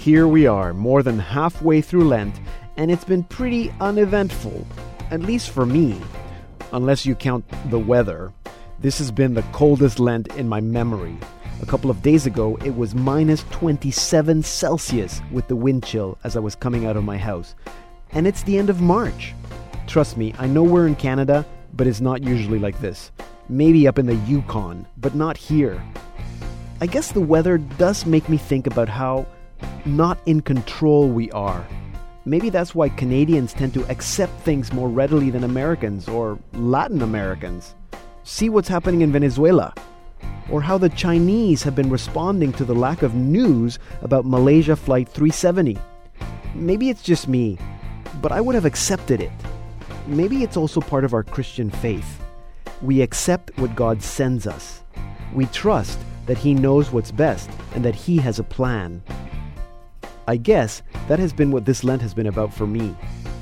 Here we are, more than halfway through Lent, and it's been pretty uneventful, at least for me, unless you count the weather. This has been the coldest Lent in my memory. A couple of days ago, it was minus 27 Celsius with the wind chill as I was coming out of my house. And it's the end of March. Trust me, I know we're in Canada, but it's not usually like this. Maybe up in the Yukon, but not here. I guess the weather does make me think about how not in control we are. Maybe that's why Canadians tend to accept things more readily than Americans or Latin Americans. See what's happening in Venezuela. Or how the Chinese have been responding to the lack of news about Malaysia Flight 370. Maybe it's just me, but I would have accepted it. Maybe it's also part of our Christian faith. We accept what God sends us. We trust that He knows what's best and that He has a plan. I guess that has been what this Lent has been about for me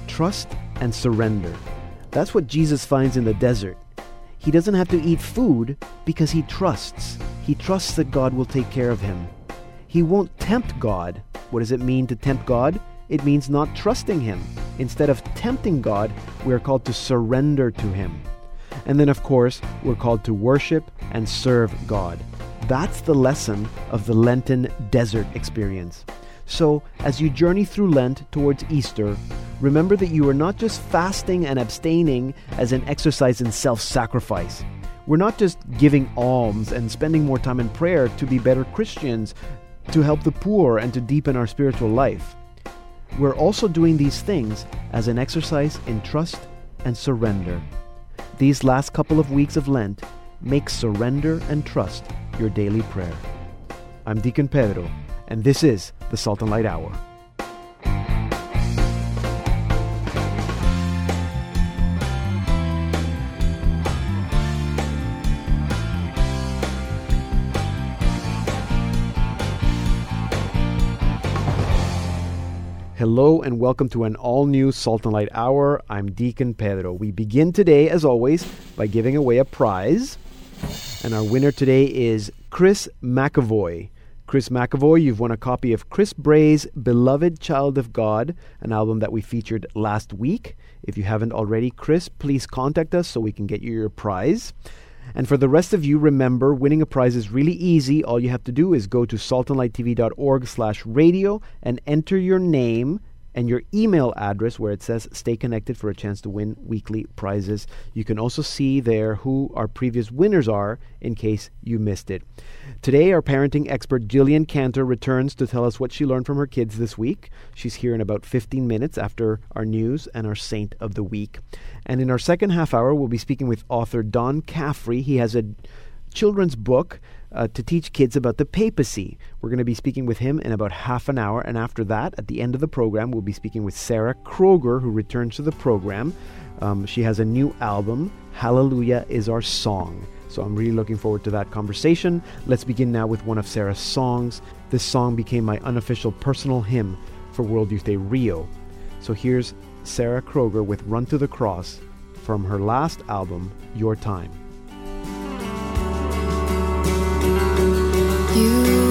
trust and surrender. That's what Jesus finds in the desert. He doesn't have to eat food because he trusts. He trusts that God will take care of him. He won't tempt God. What does it mean to tempt God? It means not trusting Him. Instead of tempting God, we are called to surrender to Him. And then, of course, we're called to worship and serve God. That's the lesson of the Lenten desert experience. So, as you journey through Lent towards Easter, remember that you are not just fasting and abstaining as an exercise in self sacrifice. We're not just giving alms and spending more time in prayer to be better Christians, to help the poor, and to deepen our spiritual life. We're also doing these things as an exercise in trust and surrender. These last couple of weeks of Lent make surrender and trust your daily prayer. I'm Deacon Pedro and this is the Salt and Light Hour. Hello and welcome to an all new Salt and Light Hour. I'm Deacon Pedro. We begin today, as always, by giving away a prize. And our winner today is Chris McAvoy. Chris McAvoy, you've won a copy of Chris Bray's Beloved Child of God, an album that we featured last week. If you haven't already, Chris, please contact us so we can get you your prize. And for the rest of you, remember, winning a prize is really easy. All you have to do is go to saltandlighttv.org slash radio and enter your name and your email address where it says stay connected for a chance to win weekly prizes. You can also see there who our previous winners are in case you missed it. Today, our parenting expert Jillian Cantor returns to tell us what she learned from her kids this week. She's here in about 15 minutes after our news and our saint of the week. And in our second half hour, we'll be speaking with author Don Caffrey. He has a children's book uh, to teach kids about the papacy. We're going to be speaking with him in about half an hour. And after that, at the end of the program, we'll be speaking with Sarah Kroger, who returns to the program. Um, she has a new album, Hallelujah is Our Song. So I'm really looking forward to that conversation. Let's begin now with one of Sarah's songs. This song became my unofficial personal hymn for World Youth Day Rio. So here's Sarah Kroger with Run to the Cross from her last album, Your Time. Free.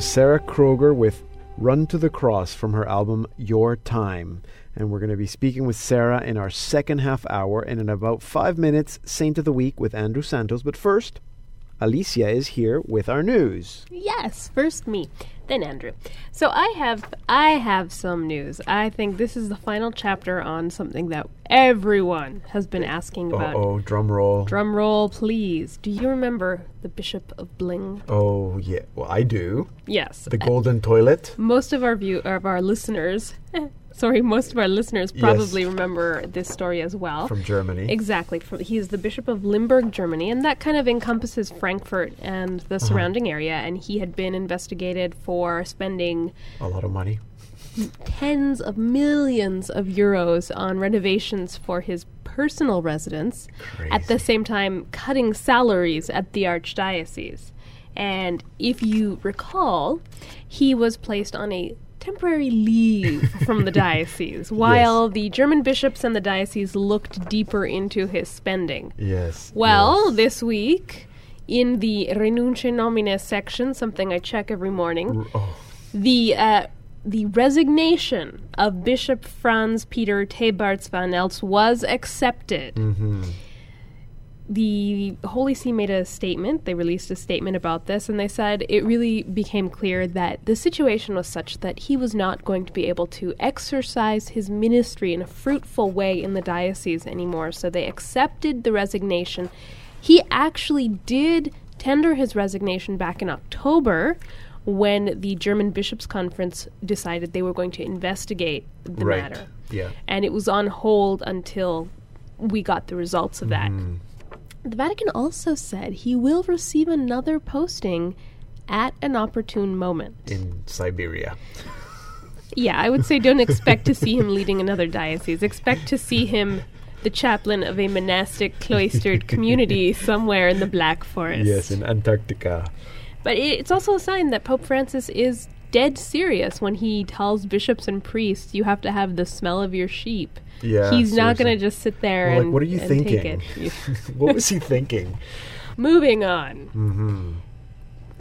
Was Sarah Kroger with Run to the Cross from her album Your Time. And we're going to be speaking with Sarah in our second half hour. And in about five minutes, Saint of the Week with Andrew Santos. But first, Alicia is here with our news. Yes, first me, then Andrew. So I have I have some news. I think this is the final chapter on something that everyone has been asking about. Oh, drum roll. Drum roll, please. Do you remember the Bishop of Bling? Oh, yeah. Well, I do. Yes. The golden toilet. Most of our view of our listeners sorry, most of our listeners probably yes. remember this story as well. From Germany. Exactly. From, he is the Bishop of Limburg, Germany, and that kind of encompasses Frankfurt and the uh-huh. surrounding area. And he had been investigated for spending a lot of money. Tens of millions of euros on renovations for his personal residence, Crazy. at the same time cutting salaries at the archdiocese. And if you recall, he was placed on a temporary leave from the diocese while yes. the German bishops and the diocese looked deeper into his spending. Yes. Well, yes. this week, in the Renuntiae Nomine section, something I check every morning, oh. the uh, the resignation of Bishop Franz Peter Tebartz-van Elst was accepted. Mm-hmm the Holy See made a statement. They released a statement about this, and they said it really became clear that the situation was such that he was not going to be able to exercise his ministry in a fruitful way in the diocese anymore. So they accepted the resignation. He actually did tender his resignation back in October when the German Bishops' Conference decided they were going to investigate the right. matter. Yeah. And it was on hold until we got the results of that. Mm. The Vatican also said he will receive another posting at an opportune moment. In Siberia. Yeah, I would say don't expect to see him leading another diocese. Expect to see him the chaplain of a monastic cloistered community somewhere in the Black Forest. Yes, in Antarctica. But it's also a sign that Pope Francis is dead serious when he tells bishops and priests you have to have the smell of your sheep. Yeah, he's not going to just sit there and like, what are you thinking? what was he thinking? Moving on. Mm-hmm.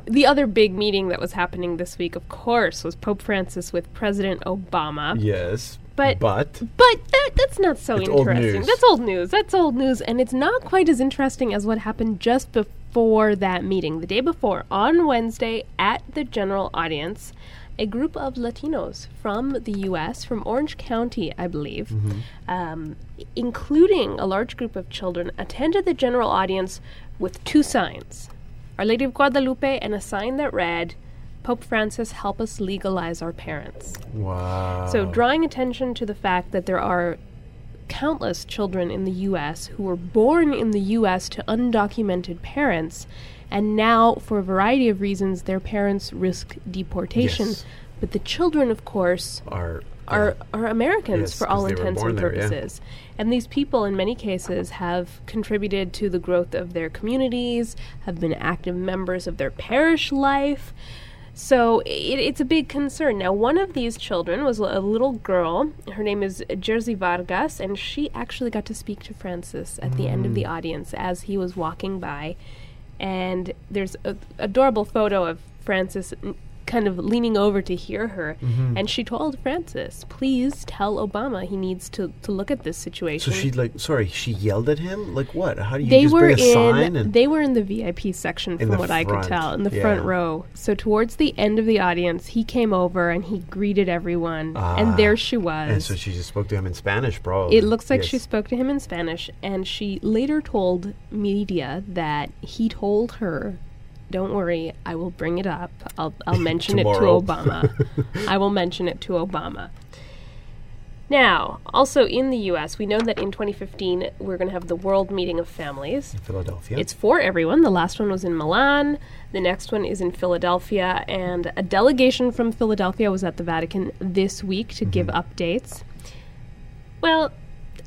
The other big meeting that was happening this week, of course, was Pope Francis with President Obama. Yes. But but but that, that's not so it's interesting. Old that's old news. That's old news, and it's not quite as interesting as what happened just before that meeting. The day before, on Wednesday, at the general audience, a group of Latinos from the U.S., from Orange County, I believe, mm-hmm. um, including a large group of children, attended the general audience with two signs Our Lady of Guadalupe and a sign that read, Pope Francis, help us legalize our parents. Wow. So, drawing attention to the fact that there are countless children in the U.S. who were born in the U.S. to undocumented parents and now, for a variety of reasons, their parents risk deportation. Yes. But the children, of course, are are, are Americans yes, for all intents and purposes. There, yeah. And these people, in many cases, have contributed to the growth of their communities, have been active members of their parish life. So it, it's a big concern. Now, one of these children was a little girl. Her name is Jersey Vargas, and she actually got to speak to Francis at mm. the end of the mm. audience as he was walking by and there's an adorable photo of Francis kind of leaning over to hear her. Mm-hmm. And she told Francis, please tell Obama he needs to, to look at this situation. So she like sorry, she yelled at him? Like what? How do you they just were bring a in, sign and They were in the VIP section from what front. I could tell, in the yeah. front row. So towards the end of the audience, he came over and he greeted everyone. Ah, and there she was. And so she just spoke to him in Spanish, probably. It looks like yes. she spoke to him in Spanish, and she later told media that he told her don't worry, I will bring it up. I'll, I'll mention it to Obama. I will mention it to Obama. Now, also in the US, we know that in 2015 we're going to have the World Meeting of Families. In Philadelphia. It's for everyone. The last one was in Milan. The next one is in Philadelphia. And a delegation from Philadelphia was at the Vatican this week to mm-hmm. give updates. Well,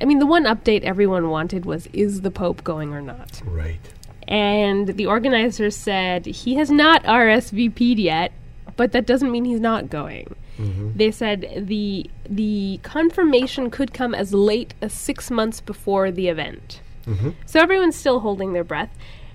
I mean, the one update everyone wanted was is the Pope going or not? Right. And the organizers said he has not RSVP'd yet, but that doesn't mean he's not going. Mm-hmm. They said the the confirmation could come as late as six months before the event. Mm-hmm. So everyone's still holding their breath.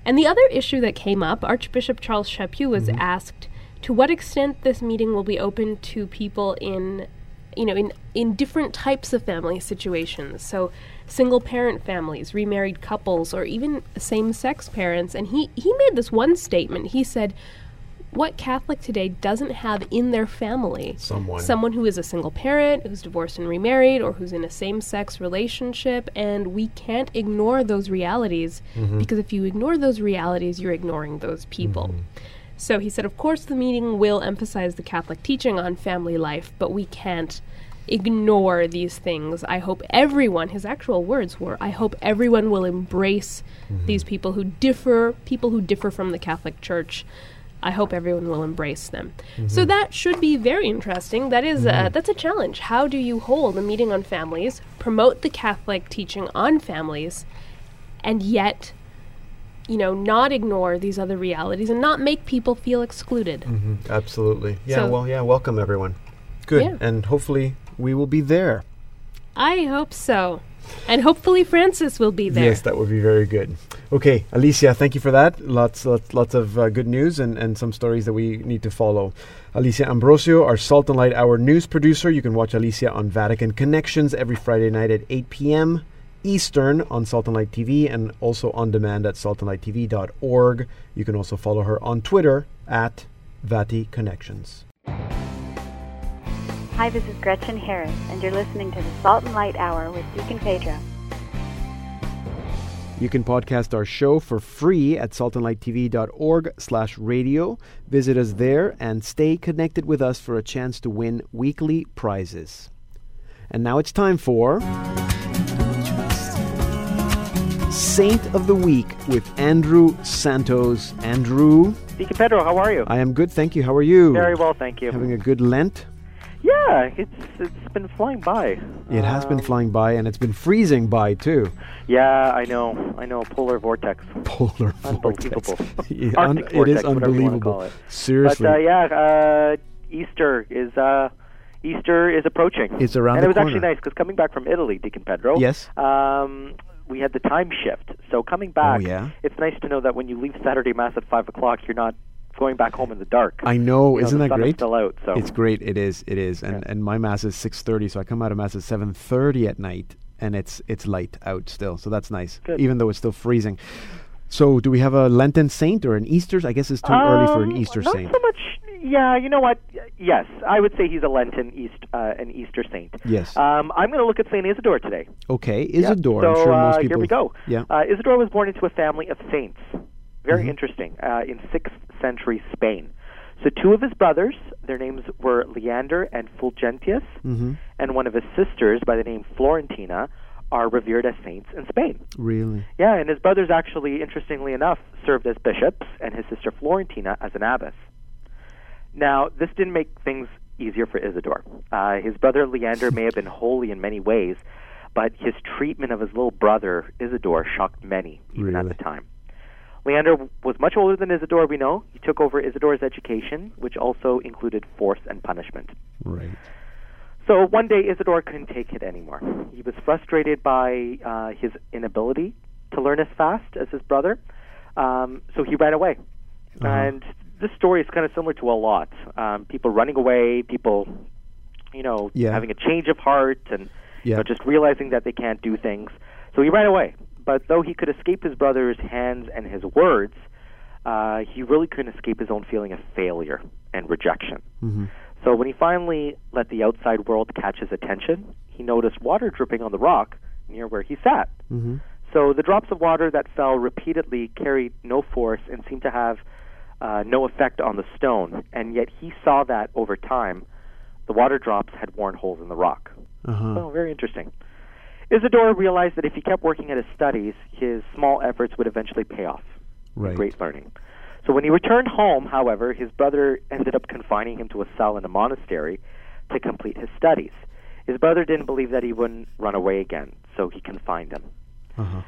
And the other issue that came up, Archbishop Charles Chaput was mm-hmm. asked to what extent this meeting will be open to people in you know in in different types of family situations so single parent families remarried couples or even same sex parents and he he made this one statement he said what Catholic today doesn't have in their family Someone. someone who is a single parent, who's divorced and remarried, or who's in a same sex relationship, and we can't ignore those realities mm-hmm. because if you ignore those realities, you're ignoring those people. Mm-hmm. So he said, of course, the meeting will emphasize the Catholic teaching on family life, but we can't ignore these things. I hope everyone, his actual words were, I hope everyone will embrace these people who differ, people who differ from the Catholic Church. I hope everyone will embrace them. So that should be very interesting. That is, uh, that's a challenge. How do you hold a meeting on families, promote the Catholic teaching on families, and yet, you know, not ignore these other realities and not make people feel excluded? Mhm, Absolutely. Yeah, So- well, yeah, welcome everyone. Good. Yeah. And hopefully we will be there. I hope so. And hopefully Francis will be there. Yes, that would be very good. Okay, Alicia, thank you for that. Lots, lots, lots of uh, good news and, and some stories that we need to follow. Alicia Ambrosio, our Salt and Light Hour news producer. You can watch Alicia on Vatican Connections every Friday night at 8 p.m. Eastern on Salt and Light TV and also on demand at saltandlighttv.org. You can also follow her on Twitter at Vati Connections. Hi, this is Gretchen Harris, and you're listening to the Salt and Light Hour with Deacon Pedro. You can podcast our show for free at saltandlighttv.org slash radio. Visit us there and stay connected with us for a chance to win weekly prizes. And now it's time for Saint of the Week with Andrew Santos. Andrew, Deacon Pedro, how are you? I am good, thank you. How are you? Very well, thank you. Having a good Lent? Yeah, it's it's been flying by. It has been flying by and it's been freezing by too. Yeah, I know. I know. Polar vortex. Polar Unbelievable. vortex. Yeah, un- it is unbelievable. it. Seriously. But uh, yeah, uh, Easter is uh, Easter is approaching. It's around and it was actually nice because coming back from Italy, Deacon Pedro. Yes. Um, we had the time shift, so coming back, Oh, yeah? it's nice to know that when you leave Saturday mass at five o'clock, you're not going back home in the dark. I know, You isn't the that sun is great? still out, so It's great. It is. It is. And Yeah. and my mass is six thirty, so I come out of mass at seven thirty at night, and it's it's light out still, so that's nice. Good. Even though it's still freezing. So, do we have a Lenten saint or an Easter? I guess it's too early for an Um, Easter not saint. so much. Yeah, you know what? Yes, I would say he's a Lenten East, uh, an Easter saint. Yes. Um, I'm going to look at Saint Isidore today. okay, Yeah. Isidore. So I'm sure most uh, here we go. Yeah. Uh, Isidore was born into a family of saints. Very Mhm. interesting. Uh, in sixth century Spain. So two of his brothers, their names were Leander and Fulgentius, hmm and one of his sisters by the name Florentina, are revered as saints in Spain. Really. Yeah, and his brothers actually, interestingly enough, served as bishops, and his sister Florentina as an abbess. Now, this didn't make things easier for Isidore. Uh, his brother Leander may have been holy in many ways, but his treatment of his little brother Isidore shocked many, even Really? at the time. Leander was much older than Isidore, we know. He took over Isidore's education, which also included force and punishment. Right. So one day Isidore couldn't take it anymore. He was frustrated by uh, his inability to learn as fast as his brother, um, so he ran away. Uh-huh. And this story is kind of similar to a lot. Um, people running away, people, you know, Yeah. having a change of heart, and you know, just realizing that they can't do things. So he ran away. But though he could escape his brother's hands and his words, uh, he really couldn't escape his own feeling of failure and rejection. hmm So when he finally let the outside world catch his attention, he noticed water dripping on the rock near where he sat. hmm So the drops of water that fell repeatedly carried no force and seemed to have uh, no effect on the stone, and yet he saw that over time, the water drops had worn holes in the rock. Uh-huh. Oh, very interesting. Isidore realized that if he kept working at his studies, his small efforts would eventually pay off Right. great learning. So when he returned home, however, his brother ended up confining him to a cell in a monastery to complete his studies. His brother didn't believe that he wouldn't run away again, so he confined him. Uh-huh.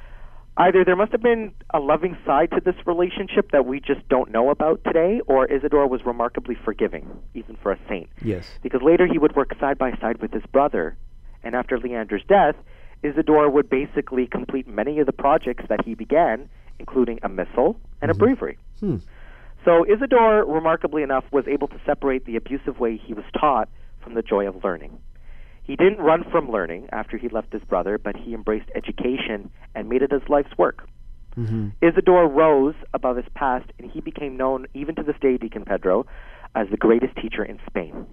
Either there must have been a loving side to this relationship that we just don't know about today, or Isidore was remarkably forgiving, even for a saint. Yes. Because later he would work side by side with his brother, and after Leander's death, Isidore would basically complete many of the projects that he began, including a missal and a breviary. Hmm. So Isidore, remarkably enough, was able to separate the abusive way he was taught from the joy of learning. He didn't run from learning after he left his brother, but he embraced education and made it his life's work. Mm-hmm. Isidore rose above his past, and he became known, even to this day, Deacon Pedro, as the greatest teacher in Spain.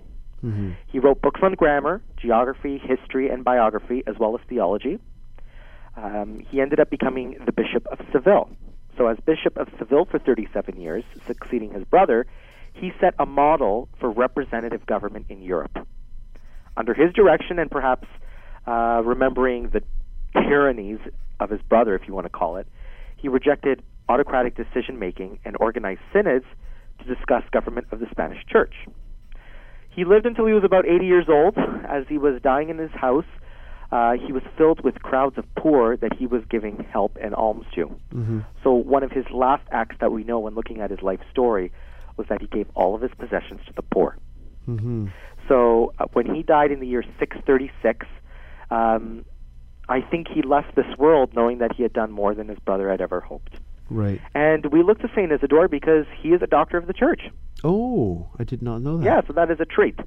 Mm-hmm. He wrote books on grammar, geography, history, and biography, as well as theology. Um, he ended up becoming the Bishop of Seville. So, as Bishop of Seville for 37 years, succeeding his brother, he set a model for representative government in Europe. Under his direction, and perhaps uh, remembering the tyrannies of his brother, if you want to call it, he rejected autocratic decision making and organized synods to discuss government of the Spanish Church. He lived until he was about 80 years old. As he was dying in his house, uh, he was filled with crowds of poor that he was giving help and alms to. Mm-hmm. So, one of his last acts that we know when looking at his life story was that he gave all of his possessions to the poor. Mm-hmm. So, uh, when he died in the year 636, um, I think he left this world knowing that he had done more than his brother had ever hoped. Right. And we look to Saint Isidore because he is a doctor of the church. Oh, I did not know that. Yeah, so that is a treat.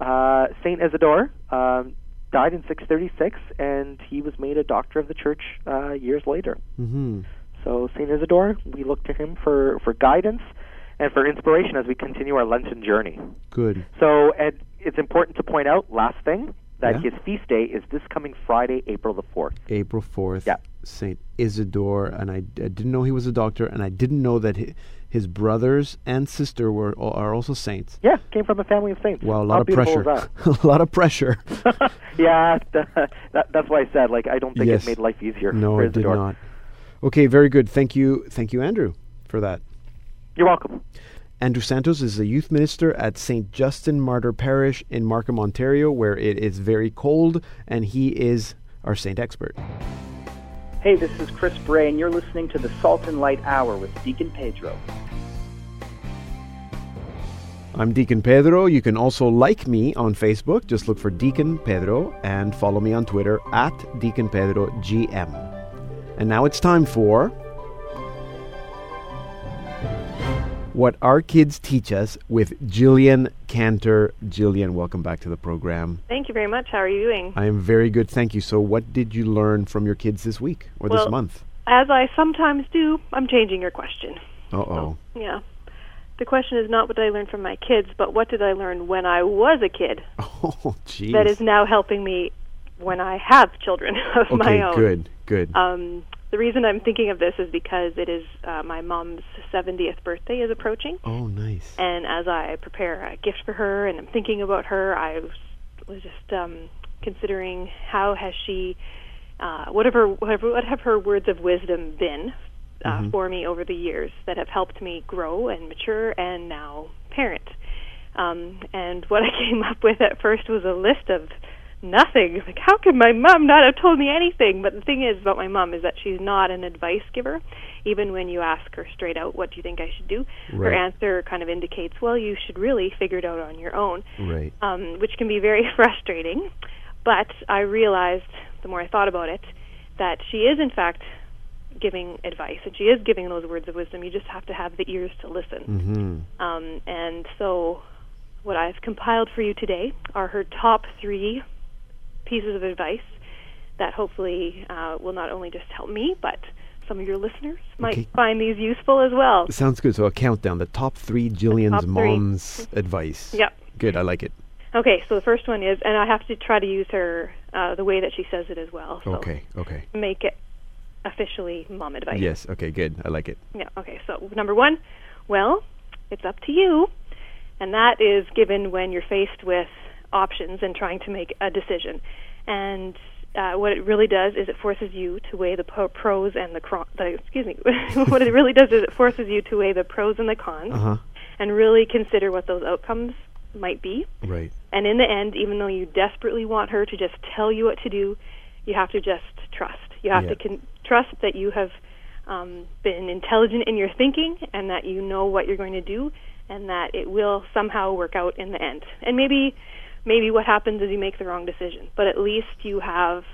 Uh, Saint Isidore um, died in 636, and he was made a doctor of the church uh, years later. Mm-hmm. So Saint Isidore, we look to him for for guidance and for inspiration as we continue our Lenten journey. Good. So, and it's important to point out, last thing, that Yeah. his feast day is this coming Friday, April the 4th. April 4th. Yeah. Saint Isidore, and I, I didn't know he was a doctor, and I didn't know that hi his brothers and sister were are also saints. Yeah, came from a family of saints. Wow, a How lot of pressure. a lot of pressure. yeah, that, that's why I said, like, I don't think Yes. it made life easier no, for it did not. Okay, very good. Thank you, thank you, Andrew, for that. You're welcome. Andrew Santos is a youth minister at St. Justin Martyr Parish in Markham, Ontario, where it is very cold, and he is our saint expert. Hey, this is Chris Bray, and you're listening to the Salt and Light Hour with Deacon Pedro. I'm Deacon Pedro. You can also like me on Facebook. Just look for Deacon Pedro and follow me on Twitter at Deacon Pedro GM. And now it's time for What Our Kids Teach Us with Jillian Cantor. Jillian, welcome back to the program. Thank you very much. How are you doing? I am very good, thank you. So, what did you learn from your kids this week or this month? As I sometimes do, I'm changing your question. Uh oh. Yeah. The question is not what did I learn from my kids, but what did I learn when I was a kid Oh, jeez. that is now helping me when I have children of okay, my own. good, good. Um, the reason I'm thinking of this is because it is uh, my mom's 70th birthday is approaching, oh, nice. and as I prepare a gift for her and I'm thinking about her, I was, was just um, considering how has she, uh, what have her, what have, what have her words of wisdom been uh, Mhm. for me over the years that have helped me grow and mature and now parent. Um, and what I came up with at first was a list of nothing. Like, how could my mom not have told me anything? But the thing is about my mom is that she's not an advice giver. Even when you ask her straight out, "What do you think I should do?" her answer kind of indicates, "Well, you should really figure it out on your own," Right. um, which can be very frustrating. But I realized the more I thought about it that she is in fact giving advice and she is giving those words of wisdom. You just have to have the ears to listen. Mm-hmm. Um, and so, what I've compiled for you today are her top three pieces of advice that hopefully uh, will not only just help me, but some of your listeners might Okay. find these useful as well. Sounds good. So a countdown. The top three Jillian's top three. mom's advice. Yep. Good. I like it. Okay, so the first one is, and I have to try to use her uh, the way that she says it as well. So Okay. Okay. Make it officially mom advice. Yes. Okay. Good. I like it. Yeah, okay. So, number one, well, it's up to you. And that is given when you're faced with options and trying to make a decision. And uh, what it really does is it forces you to weigh the po- pros and the, cro- the excuse me. what it really does is it forces you to weigh the pros and the cons Uh huh. and really consider what those outcomes might be. Right. And in the end, even though you desperately want her to just tell you what to do, you have to just trust. You have Yeah. to con- trust that you have um, been intelligent in your thinking and that you know what you're going to do and that it will somehow work out in the end. And maybe maybe what happens is you make the wrong decision, but at least you have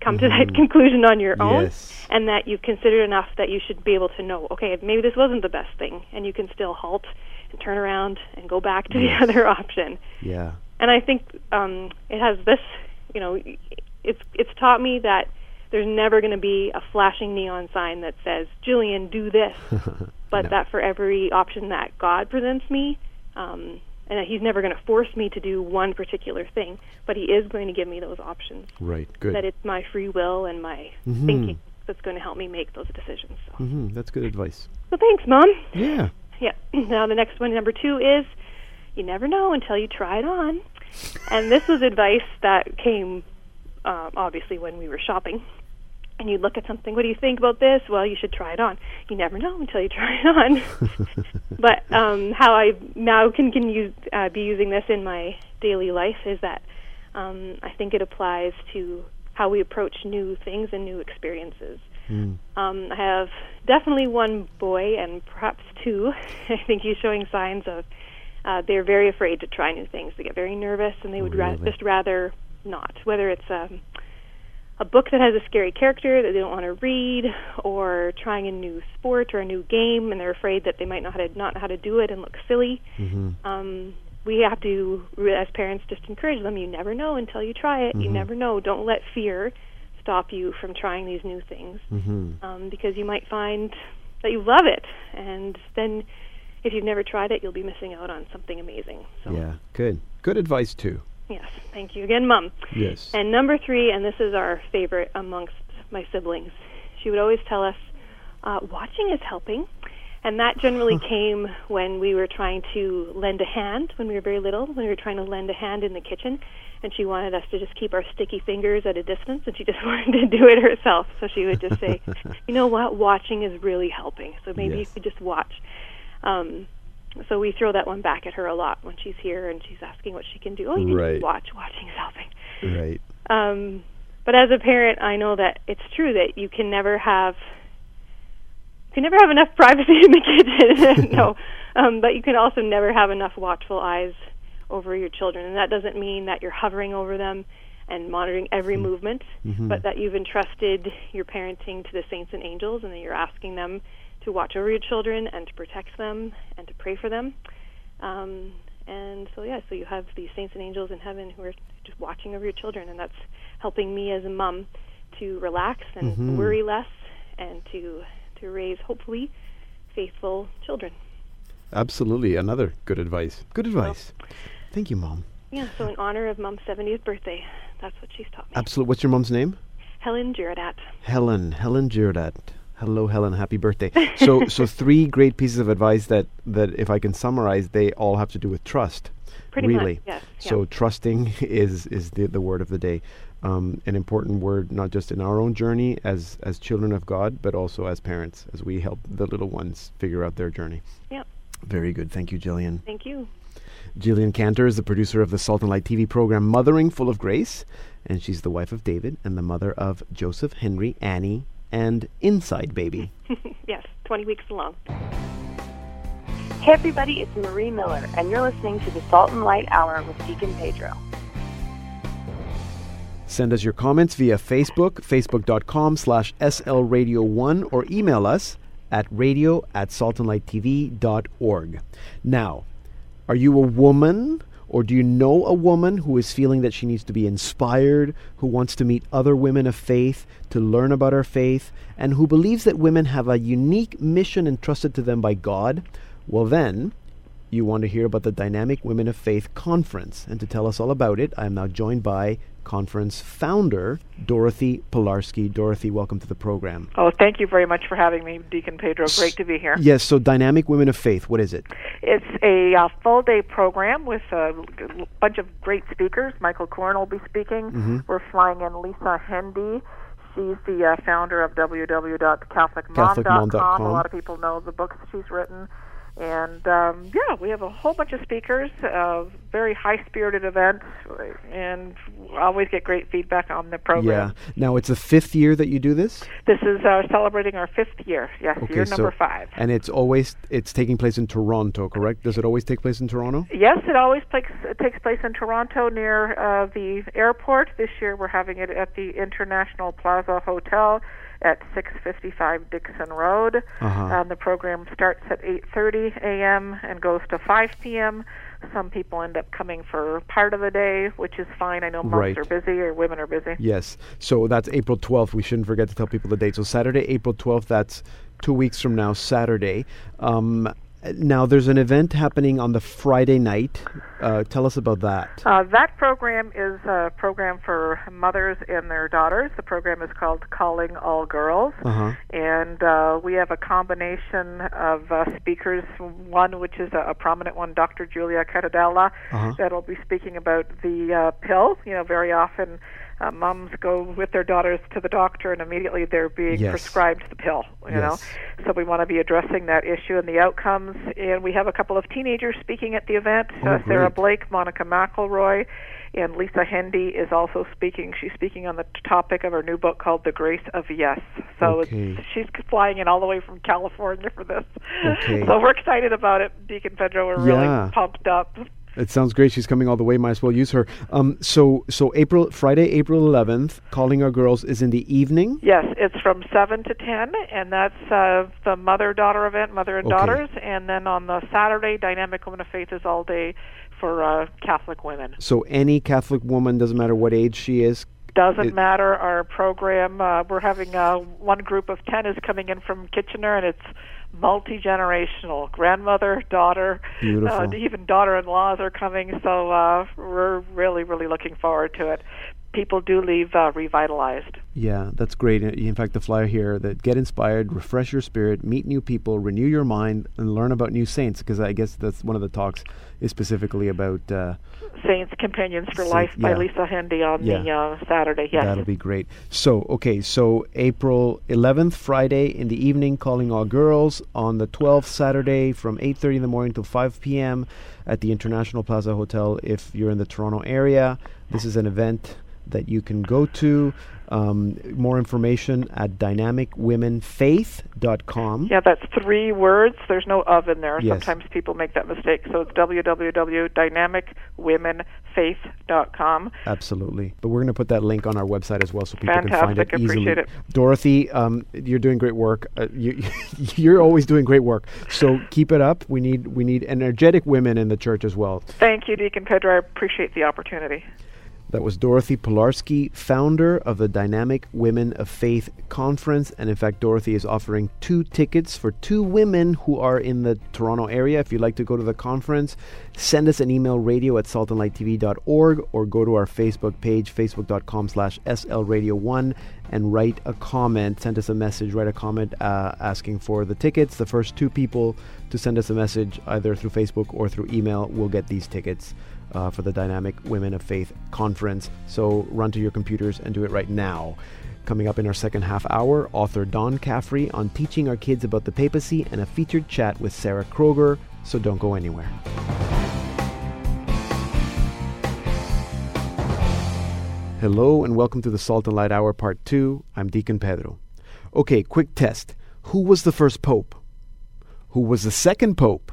come to that conclusion on your own, Yes. and that you've considered enough that you should be able to know, okay, maybe this wasn't the best thing, and you can still halt and turn around and go back to Yes. the other option. Yeah. And I think um, it has this, you know, it's it's taught me that there's never going to be a flashing neon sign that says, "Jillian, do this," but No. that for every option that God presents me, um, and that He's never going to force me to do one particular thing, but He is going to give me those options. Right. Good. That it's my free will and my Mhm. thinking that's going to help me make those decisions. So, hmm That's good advice. so thanks, Mom. Yeah. Yeah. Now the next one, number two, is you never know until you try it on. And this was advice that came um, obviously when we were shopping. And you look at something, what do you think about this? Well, you should try it on. You never know until you try it on. but um, how I now can can use, uh, be using this in my daily life is that um, I think it applies to how we approach new things and new experiences. Mm. Um, I have definitely one boy and perhaps two. I think he's showing signs of uh, they're very afraid to try new things. They get very nervous and they would ra- just rather not. Whether it's um, a book that has a scary character that they don't want to read, or trying a new sport or a new game and they're afraid that they might not how to not know how to do it and look silly. hmm Um, we have to, as parents, just encourage them. You never know until you try it. You Mhm. never know. Don't let fear stop you from trying these new things hmm um, because you might find that you love it, and then if you've never tried it, you'll be missing out on something amazing. So, Yeah. Good. Good advice too. Yes, thank you again, Mom. Yes. And number three, and this is our favorite amongst my siblings, she would always tell us, uh, watching is helping. And that generally came when we were trying to lend a hand when we were very little, when we were trying to lend a hand in the kitchen. And she wanted us to just keep our sticky fingers at a distance, and she just wanted to do it herself. So she would just say, you know what, watching is really helping. So maybe Yes. you could just watch. Um, so we throw that one back at her a lot when she's here and she's asking what she can do. Oh, you can Right. just watch. Watching helping. right. Um, but as a parent, I know that it's true that you can never have you can never have enough privacy in the kitchen. no, um, but you can also never have enough watchful eyes over your children, and that doesn't mean that you're hovering over them and monitoring every movement, Mhm. but that you've entrusted your parenting to the saints and angels, and that you're asking them to watch over your children and to protect them and to pray for them. Um, and so, yeah, so you have these saints and angels in heaven who are just watching over your children, and that's helping me as a mom to relax and Mhm. worry less and to to raise hopefully faithful children. Absolutely. Another good advice. Good advice. Thank you, Mom. Yeah, so in honor of mom's 70th birthday, that's what she's taught me. Absolutely. What's your mom's name? Helen Girardat. Helen. Helen Girardat. Hello, Helen. Happy birthday. So, so three great pieces of advice that that, if I can summarize, they all have to do with trust. Pretty much, really. yes, So yeah. trusting is is the the word of the day. Um, an important word, not just in our own journey as as children of God, but also as parents, as we help the little ones figure out their journey. Yep. Very good. Thank you, Jillian. Thank you. Jillian Cantor is the producer of the Salt and Light TV program Mothering Full of Grace, and she's the wife of David and the mother of Joseph, Henry, Annie, and Inside Baby. yes, 20 weeks along. Hey everybody, it's Marie Miller, and you're listening to the Salt and Light Hour with Deacon Pedro. Send us your comments via Facebook, facebook.com slash slradio1, or email us at radio at saltandlighttv.org. Now, are you a woman or do you know a woman who is feeling that she needs to be inspired, who wants to meet other women of faith, to learn about our faith, and who believes that women have a unique mission entrusted to them by God? Well, then, you want to hear about the Dynamic Women of Faith conference. And to tell us all about it, I am now joined by conference founder Dorothy Pilarski. Dorothy, welcome to the program. Oh, thank you very much for having me, Deacon Pedro. Great to be here. Yes, so Dynamic Women of Faith, what is it? It's a uh, full day program with a bunch of great speakers. Michael Coren will be speaking. Mhm. We're flying in Lisa Hendey. She's the uh, founder of www.catholicmom.com. CatholicMom.com. A lot of people know the books she's written. And um, yeah, we have a whole bunch of speakers, uh, very high spirited event, and always get great feedback on the program. Yeah. Now it's the fifth year that you do this. This is uh, celebrating our fifth year. Yes, Okay, year so- number five. And it's always it's taking place in Toronto, correct? Does it always take place in Toronto? Yes, it always takes it takes place in Toronto near uh, the airport. This year we're having it at the International Plaza Hotel at 655 Dixon Road. Uh-huh. Um, the program starts at 8:30 a.m. and goes to 5 p.m. Some people end up coming for part of the day, which is fine. I know monks Right. are busy or women are busy. Yes. So that's April 12th. We shouldn't forget to tell people the date. So Saturday, April 12th, that's two weeks from now, Saturday. Um, now, there's an event happening on the Friday night. Uh, tell us about that. Uh, that program is a program for mothers and their daughters. The program is called Calling All Girls. Uh-huh. And uh, we have a combination of uh, speakers. One, which is a, a prominent one, Dr. Julia Catadella, Uh-huh. that'll be speaking about the uh, pill. You know, very often uh, moms go with their daughters to the doctor, and immediately they're being Yes. prescribed the pill. You Yes. know, so we want to be addressing that issue and the outcomes. And we have a couple of teenagers speaking at the event. Oh, uh, Sarah. Blake, Monica McElroy, and Lisa Hendey is also speaking. She's speaking on the topic of her new book called The Grace of Yes. So Okay. it's, she's flying in all the way from California for this. Okay. So we're excited about it, Deacon Pedro. We're Yeah. really pumped up. It sounds great. She's coming all the way. Might as well use her. Um, so, so April Friday, April 11th, calling our girls is in the evening. Yes, it's from 7 to 10, and that's uh, the mother daughter event, mother and Okay. daughters. And then on the Saturday, Dynamic Women of Faith is all day for uh, Catholic women. So any Catholic woman, doesn't matter what age she is. Doesn't It- matter. Our program, uh, we're having uh, one group of 10 is coming in from Kitchener, and it's multi generational grandmother, daughter, uh, even daughter in laws are coming. So uh, we're really, really looking forward to it. People do leave uh, revitalized. Yeah, that's great. Uh, In fact, the flyer here that get inspired, refresh your spirit, meet new people, renew your mind, and learn about new saints. Because I guess that's one of the talks is specifically about. Uh, Saints Companions for Saint- Life by yeah. Lisa Hendey on the Yeah. uh, Saturday. Yes. That'll be great. So, okay, so April 11th, Friday in the evening, calling all girls. On the 12th, Saturday from 8:30 in the morning till 5 p.m. at the International Plaza Hotel. If you're in the Toronto area, this is an event that you can go to. Um, more information at dynamicwomenfaith.com. Yeah, that's three words. There's no of in there. Yes. Sometimes people make that mistake. So it's www.dynamicwomenfaith.com. Absolutely. But we're going to put that link on our website as well so people can find Fantastic. it easily. Appreciate it. Dorothy, um, you're doing great work. Uh, you, you're always doing great work. So keep it up. We need we need energetic women in the church as well. Thank you, Deacon Pedro. I appreciate the opportunity. That was Dorothy Pilarski, founder of the Dynamic Women of Faith Conference. And in fact, Dorothy is offering two tickets for two women who are in the Toronto area. If you'd like to go to the conference, send us an email, radio at saltandlighttv.org, or go to our Facebook page, facebook.com slash slradio1, and write a comment. Send us a message, write a comment uh, asking for the tickets. The first two people to send us a message, either through Facebook or through email, will get these tickets uh, for the Dynamic Women of Faith conference. So run to your computers and do it right now. Coming up in our second half hour, author Don Cafferty on teaching our kids about the papacy and a featured chat with Sarah Kroger. So don't go anywhere. Hello and welcome to the Salt and Light Hour Part 2. I'm Deacon Pedro. Okay, quick test. Who was the first pope? Who was the second pope?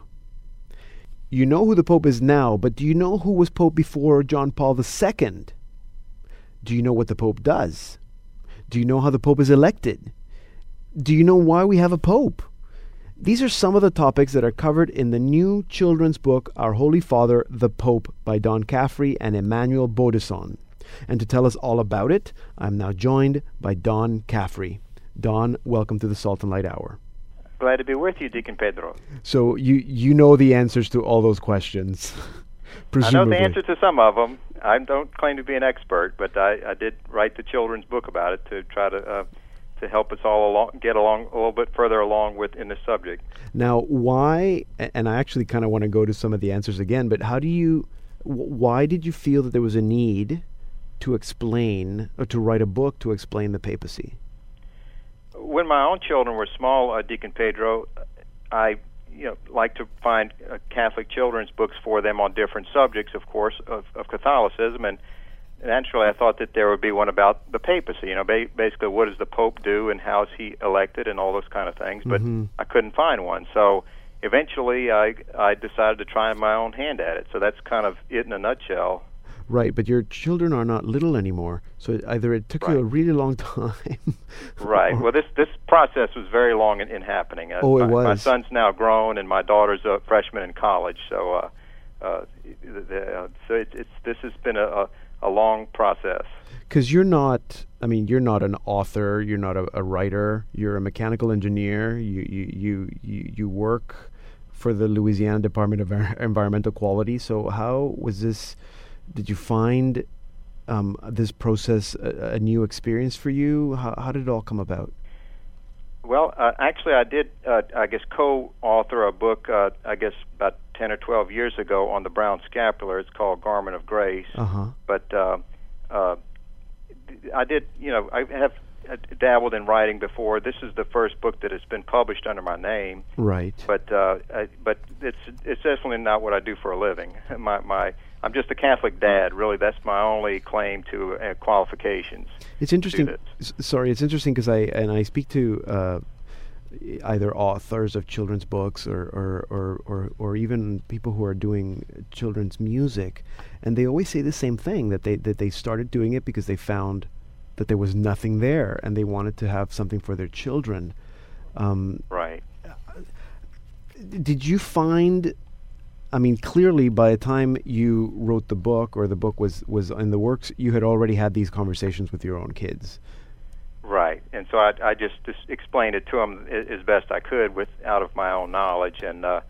You know who the Pope is now, but do you know who was Pope before John Paul II? Do you know what the Pope does? Do you know how the Pope is elected? Do you know why we have a Pope? These are some of the topics that are covered in the new children's book, Our Holy Father, the Pope, by Don Cafferty and Emmanuel Beaudesson. And to tell us all about it, I'm now joined by Don Cafferty. Don, welcome to the Salt and Light Hour. Glad to be with you, Deacon Pedro. So you you know the answers to all those questions. I know the answer to some of them. I don't claim to be an expert, but I, I did write the children's book about it to try to uh, to help us all along, get along a little bit further along with in this subject. Now, why? And I actually kind of want to go to some of the answers again. But how do you? Why did you feel that there was a need to explain or to write a book to explain the papacy? When my own children were small, uh, Deacon Pedro, I you know like to find uh, Catholic children's books for them on different subjects, of course, of, of Catholicism, and naturally I thought that there would be one about the papacy. You know, ba- basically what does the Pope do and how is he elected and all those kind of things. But Mhm. I couldn't find one, so eventually I I decided to try my own hand at it. So that's kind of it in a nutshell. Right, but your children are not little anymore. So either it took you a really long time. Right. Well, this this process was very long in, in happening. Uh, Oh, it my, My son's now grown, and my daughter's a freshman in college. So, uh, uh, the, the, uh, so it, it's this has been a, a, a long process. Because you're not, I mean, you're not an author. You're not a, a writer. You're a mechanical engineer. You you you you, you work for the Louisiana Department of Environmental Quality. So how was this? Did you find um, this process a, a new experience for you? How, how did it all come about? Well, uh, actually, I did, uh, I guess, co-author a book, uh, I guess, about ten or twelve years ago on the brown scapular. It's called Garment of Grace. Uh huh. but uh, uh, I did, you know, I have uh, dabbled in writing before. This is the first book that has been published under my name, Right. but uh, I, but it's it's definitely not what I do for a living. My my I'm just a Catholic dad. Really, that's my only claim to uh, qualifications. It's interesting. s- Sorry, it's interesting because I and I speak to uh, either authors of children's books or or, or or or even people who are doing children's music, and they always say the same thing that they that they started doing it because they found that there was nothing there and they wanted to have something for their children. Um, Right. did you find? I mean, clearly, by the time you wrote the book or the book was was in the works, you had already had these conversations with your own kids. Right, and so I, I just, just explained it to them as best I could, with out of my own knowledge, and uh,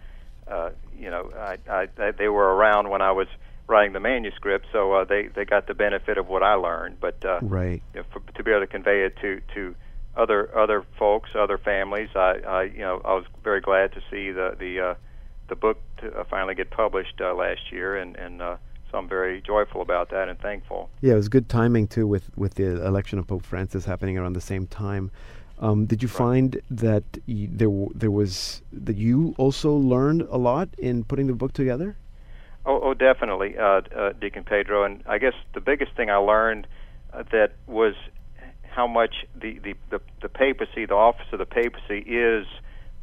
uh, you know, I, I, they were around when I was writing the manuscript, so uh, they they got the benefit of what I learned. But uh, Right. you know, for, to be able to convey it to to other other folks, other families, I, I you know, I was very glad to see the the uh, the book to, uh, finally get published uh, last year, and and uh, so I'm very joyful about that and thankful. Yeah, it was good timing too with with the election of Pope Francis happening around the same time. Um, did you find that y- there w- there was that you also learned a lot in putting the book together? Oh, oh definitely, uh, uh, Deacon Pedro. And I guess the biggest thing I learned uh, that was how much the, the, the, the papacy, the office of the papacy, is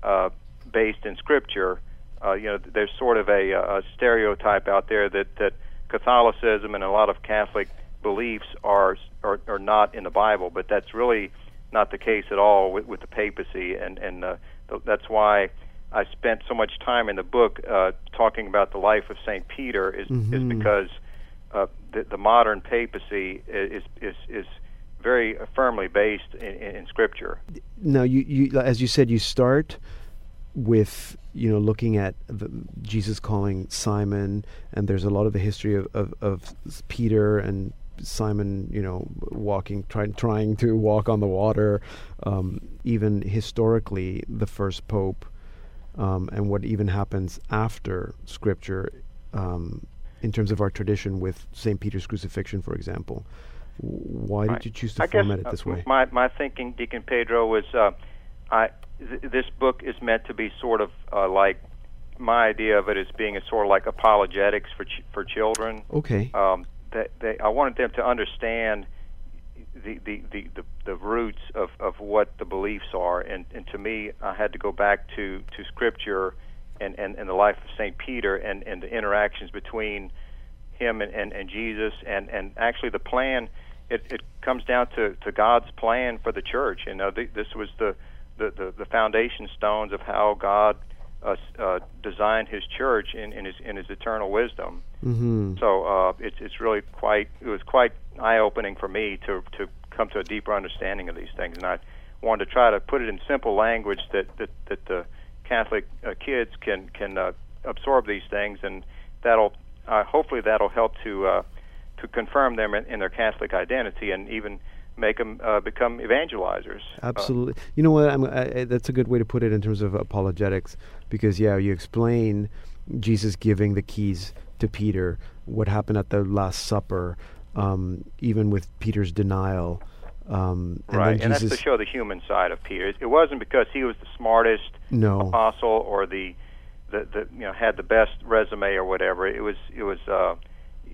uh, based in Scripture. Uh, you know, there's sort of a, a stereotype out there that, that Catholicism and a lot of Catholic beliefs are, are are not in the Bible, but that's really not the case at all with, with the papacy, and and uh, th- that's why I spent so much time in the book uh, talking about the life of Saint Peter is is Mhm. because uh, the, the modern papacy is is is very firmly based in, in, in Scripture. Now, you, you as you said, you start with you know looking at the, Jesus calling Simon, and there's a lot of the history of, of, of Peter and Simon, you know, walking, trying trying to walk on the water. Um, even historically, the first pope, um, and what even happens after Scripture, um, in terms of our tradition with Saint Peter's crucifixion, for example. Why did you choose to I guess format it uh, this way? My my thinking, Deacon Pedro, was uh, I th- this book is meant to be sort of uh, like my idea of it as being a sort of like apologetics for ch- for children. Okay. Um, that they, I wanted them to understand the the, the, the, the roots of, of what the beliefs are, and, and to me, I had to go back to, to Scripture and, and, and the life of Saint Peter and, and the interactions between him and, and, and Jesus, and, and actually the plan. It, it comes down to, to God's plan for the church. You know, th- this was the, the, the, the foundation stones of how God uh, uh, designed His church in, in His in His eternal wisdom. Mm-hmm. So uh, it's it's really quite it was quite eye opening for me to to come to a deeper understanding of these things, and I wanted to try to put it in simple language that that that the Catholic uh, kids can can uh, absorb these things, and that'll uh, hopefully that'll help to uh, to confirm them in, in their Catholic identity, and even make them uh, become evangelizers. Uh, Absolutely. you know what? I'm, I, that's a good way to put it in terms of apologetics, because yeah, you explain Jesus giving the keys to Peter, what happened at the Last Supper, um, even with Peter's denial. Um, and right, and that's to show the human side of Peter. It wasn't because he was the smartest no, apostle or the the, the you know had the best resume or whatever. It was it was uh,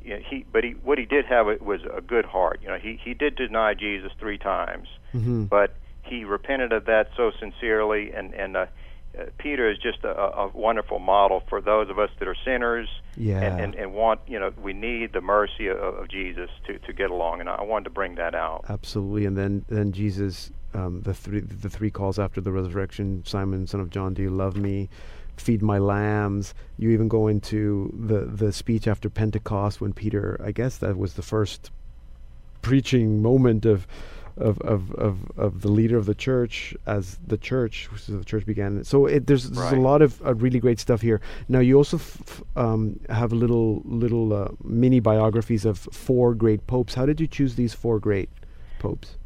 you know, he but he what he did have was a good heart. You know, he he did deny Jesus three times, Mm-hmm. but he repented of that so sincerely. And and uh, uh, Peter is just a, a wonderful model for those of us that are sinners Yeah. and, and and want you know we need the mercy of, of Jesus to to get along. And I wanted to bring that out. Absolutely, and then then Jesus, um, the three the three calls after the resurrection. Simon, son of John, do you love me? Feed my lambs. You even go into the the speech after Pentecost when Peter. I guess that was the first preaching moment of. Of, of, of, of the leader of the church as the church the church began so it, there's, there's a lot of uh, really great stuff here now you also f- um, have little little uh, mini biographies of four great popes how did you choose these four great popes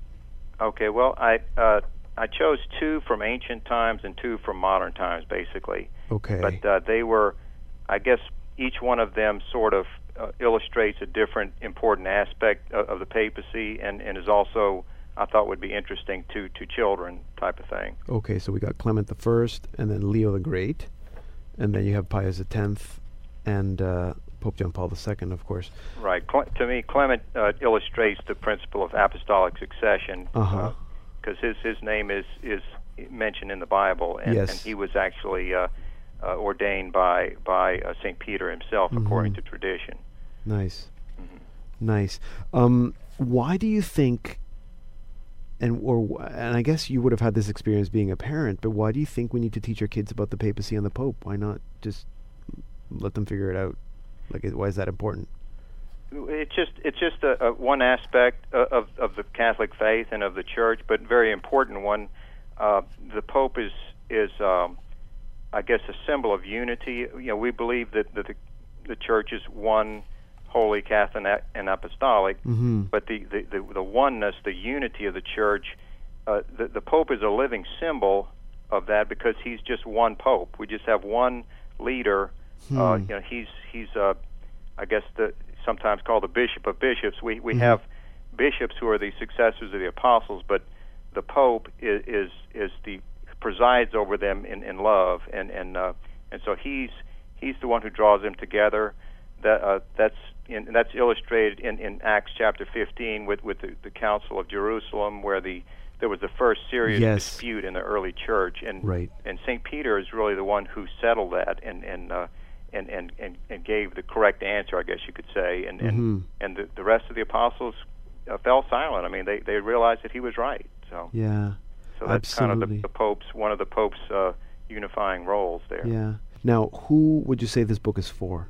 Okay, well, I uh, I chose two from ancient times and two from modern times, basically. Okay. But uh, they were, I guess, each one of them sort of uh, illustrates a different important aspect of, of the papacy, and, and is also I thought would be interesting to to children, type of thing. Okay, so we got Clement the First, and then Leo the Great, and then you have Pius the Tenth, and uh, Pope John Paul II, of course. Right. Cle- to me, Clement uh, illustrates the principle of apostolic succession. Uh-huh. Because his his name is is mentioned in the Bible, and, Yes. and he was actually uh, uh, ordained by by uh, Saint Peter himself, according Mhm. to tradition. Nice, nice. Um, why do you think? And or and I guess you would have had this experience being a parent, but why do you think we need to teach our kids about the papacy and the Pope? Why not just let them figure it out? Like, why is that important? It's just it's just a, a one aspect of, of the Catholic faith and of the Church, but very important one. Uh, the Pope is is um, I guess a symbol of unity. You know, we believe that, that the the Church is one, holy, Catholic, and apostolic. Mm-hmm. But the, the, the, the oneness, the unity of the church, uh, the, the Pope is a living symbol of that because he's just one Pope. We just have one leader. Uh, Hmm. you know, he's he's uh, I guess the sometimes called the Bishop of Bishops. We we Mhm. have bishops who are the successors of the apostles, but the Pope is is, is the presides over them in, in love, and and uh, and so he's he's the one who draws them together. That uh, that's in, that's illustrated in, in Acts chapter 15 with with the, the Council of Jerusalem, where the there was the first serious Yes. dispute in the early church, and Right. and Saint Peter is really the one who settled that and and uh, and, and and and gave the correct answer, I guess you could say, and and and the, the rest of the apostles uh, fell silent. I mean, they they realized that he was right. So Yeah. so that's kind of the, the Pope's one of the Pope's uh, unifying roles there. Yeah. Now, who would you say this book is for?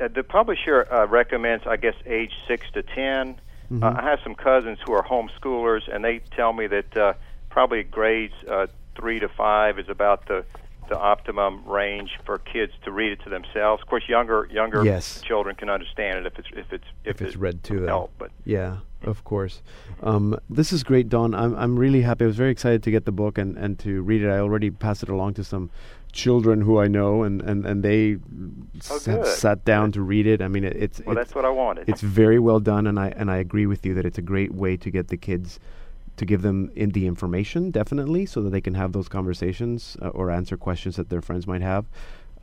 Uh, the publisher uh, recommends, I guess, age six to 10 Mhm. Uh, I have some cousins who are homeschoolers, and they tell me that uh, probably grades uh, three to five is about the the optimum range for kids to read it to themselves. Of course, younger younger Yes. children can understand it if it's if it's If it's it read to them. help, but Yeah, of course. Um, this is great, Don. I'm I'm really happy. I was very excited to get the book and, and to read it. I already passed it along to some children who I know, and, and, and they Oh, s- sat down to read it. I mean, it, it's well, it's that's what I wanted. it's very well done, and I and I agree with you that it's a great way to get the kids to give them in the information definitely so that they can have those conversations uh, or answer questions that their friends might have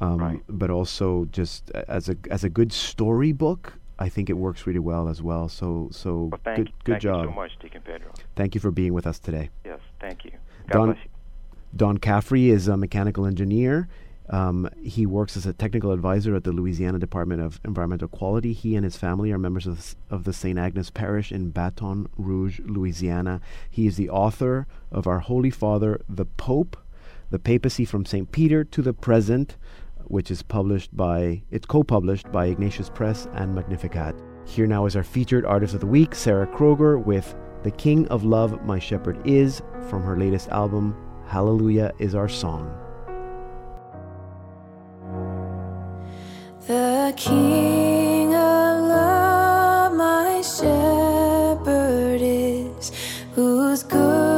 um, Right. but also just as a as a good storybook I think it works really well as well so so well, thank good good thank job you so much, Deacon Pedro. thank you for being with us today Yes, thank you. God Don- bless you. Don Cafferty is a mechanical engineer. Um, he works as a technical advisor at the Louisiana Department of Environmental Quality. He and his family are members of, of the St. Agnes Parish in Baton Rouge, Louisiana. He is the author of Our Holy Father, the Pope, the Papacy from St. Peter to the Present, which is published by, it's co-published by Ignatius Press and Magnificat. Here now is our featured artist of the week, Sarah Kroger, with The King of Love, My Shepherd Is, from her latest album, Hallelujah is Our Song. The King of love, my shepherd is, whose goodness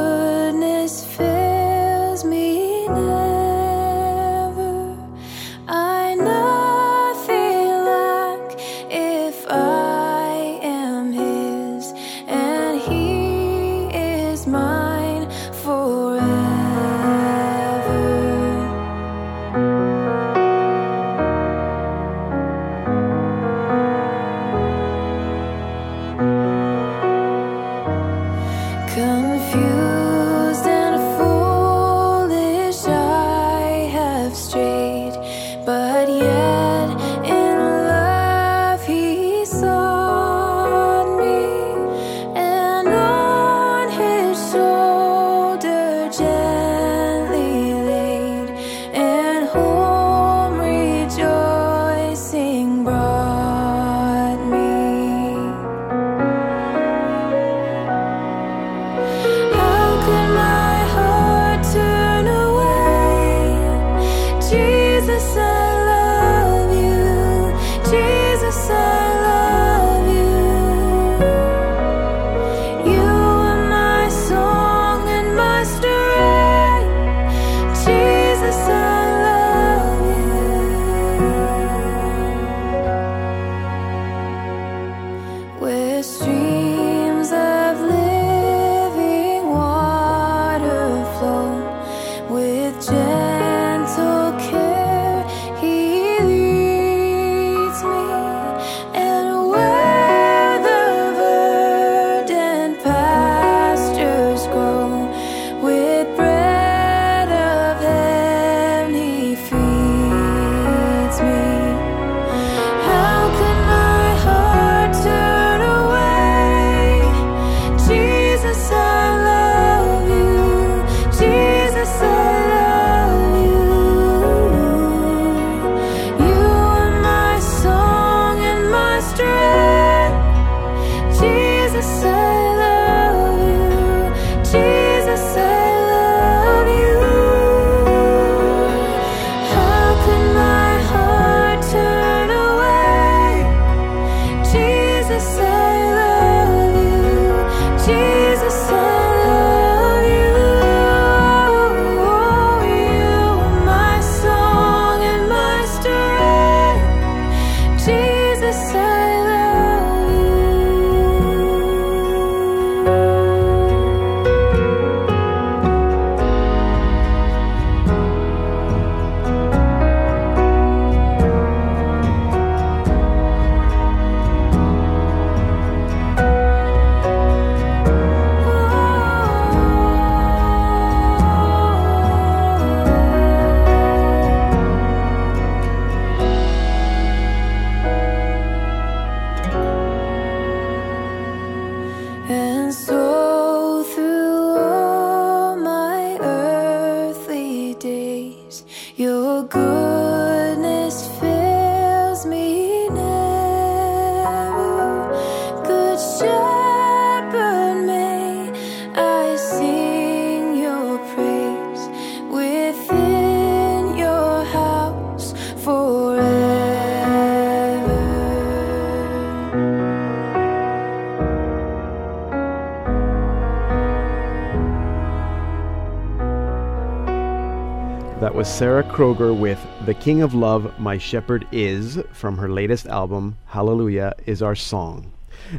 That was Sarah Kroger with The King of Love, My Shepherd Is from her latest album, Hallelujah is Our Song.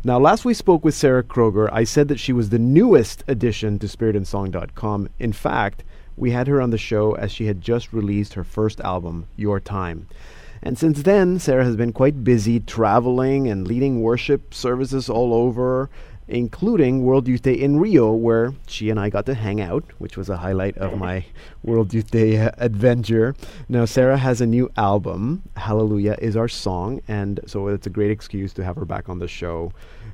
Now, last we spoke with Sarah Kroger, I said that she was the newest addition to spiritandsong.com. In fact, we had her on the show as she had just released her first album, Your Time. And since then, Sarah has been quite busy traveling and leading worship services all over including World Youth Day in Rio, where she and I got to hang out, which was a highlight of my World Youth Day uh, adventure. Now, Sarah has a new album, Hallelujah is Our Song, and so it's a great excuse to have her back on the show.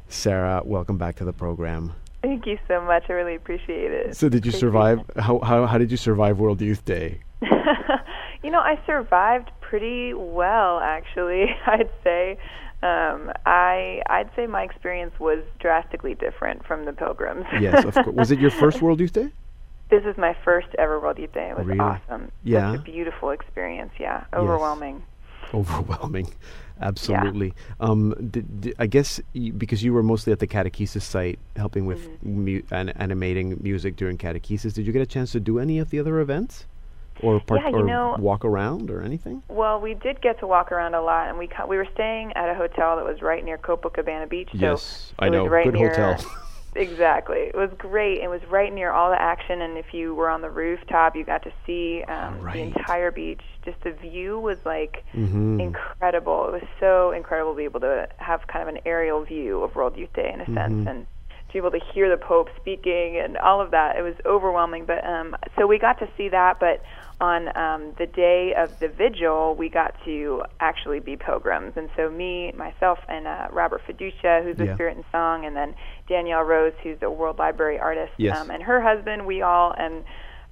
Sarah, welcome back to the program. Thank you so much. I really appreciate it. So, did you Appreciate survive? How, how, how did you survive World Youth Day? you know, I survived pretty well, actually. I'd say. Um, I I'd say my experience was drastically different from the pilgrims. Yes, of course. Was it your first World Youth Day? This is my first ever World Youth Day. It was Really? awesome. Yeah. Such a beautiful experience. Yeah, overwhelming. Overwhelming. Absolutely. Um, did, did, I guess y because you were mostly at the catechesis site helping with Mm-hmm. mu- an, animating music during catechesis, did you get a chance to do any of the other events? Or, part, Yeah, you or know- walk around or anything? Well, we did get to walk around a lot, and we co- we were staying at a hotel that was right near Copacabana Beach. So Yes, I know. Right Good near, hotel. exactly. It was great. It was right near all the action, and if you were on the rooftop, you got to see um, Right. the entire beach. Just the view was like Mhm. incredible. It was so incredible to be able to have kind of an aerial view of World Youth Day in a Mhm. sense, and to be able to hear the Pope speaking and all of that. It was overwhelming. But um, so we got to see that, but on um, the day of the vigil, we got to actually be pilgrims. And so me, myself, and uh, Robert Feduccia, who's a Yeah. Spirit and Song, and then Danielle Rose, who's a World Library artist, Yes. um, and her husband, we all and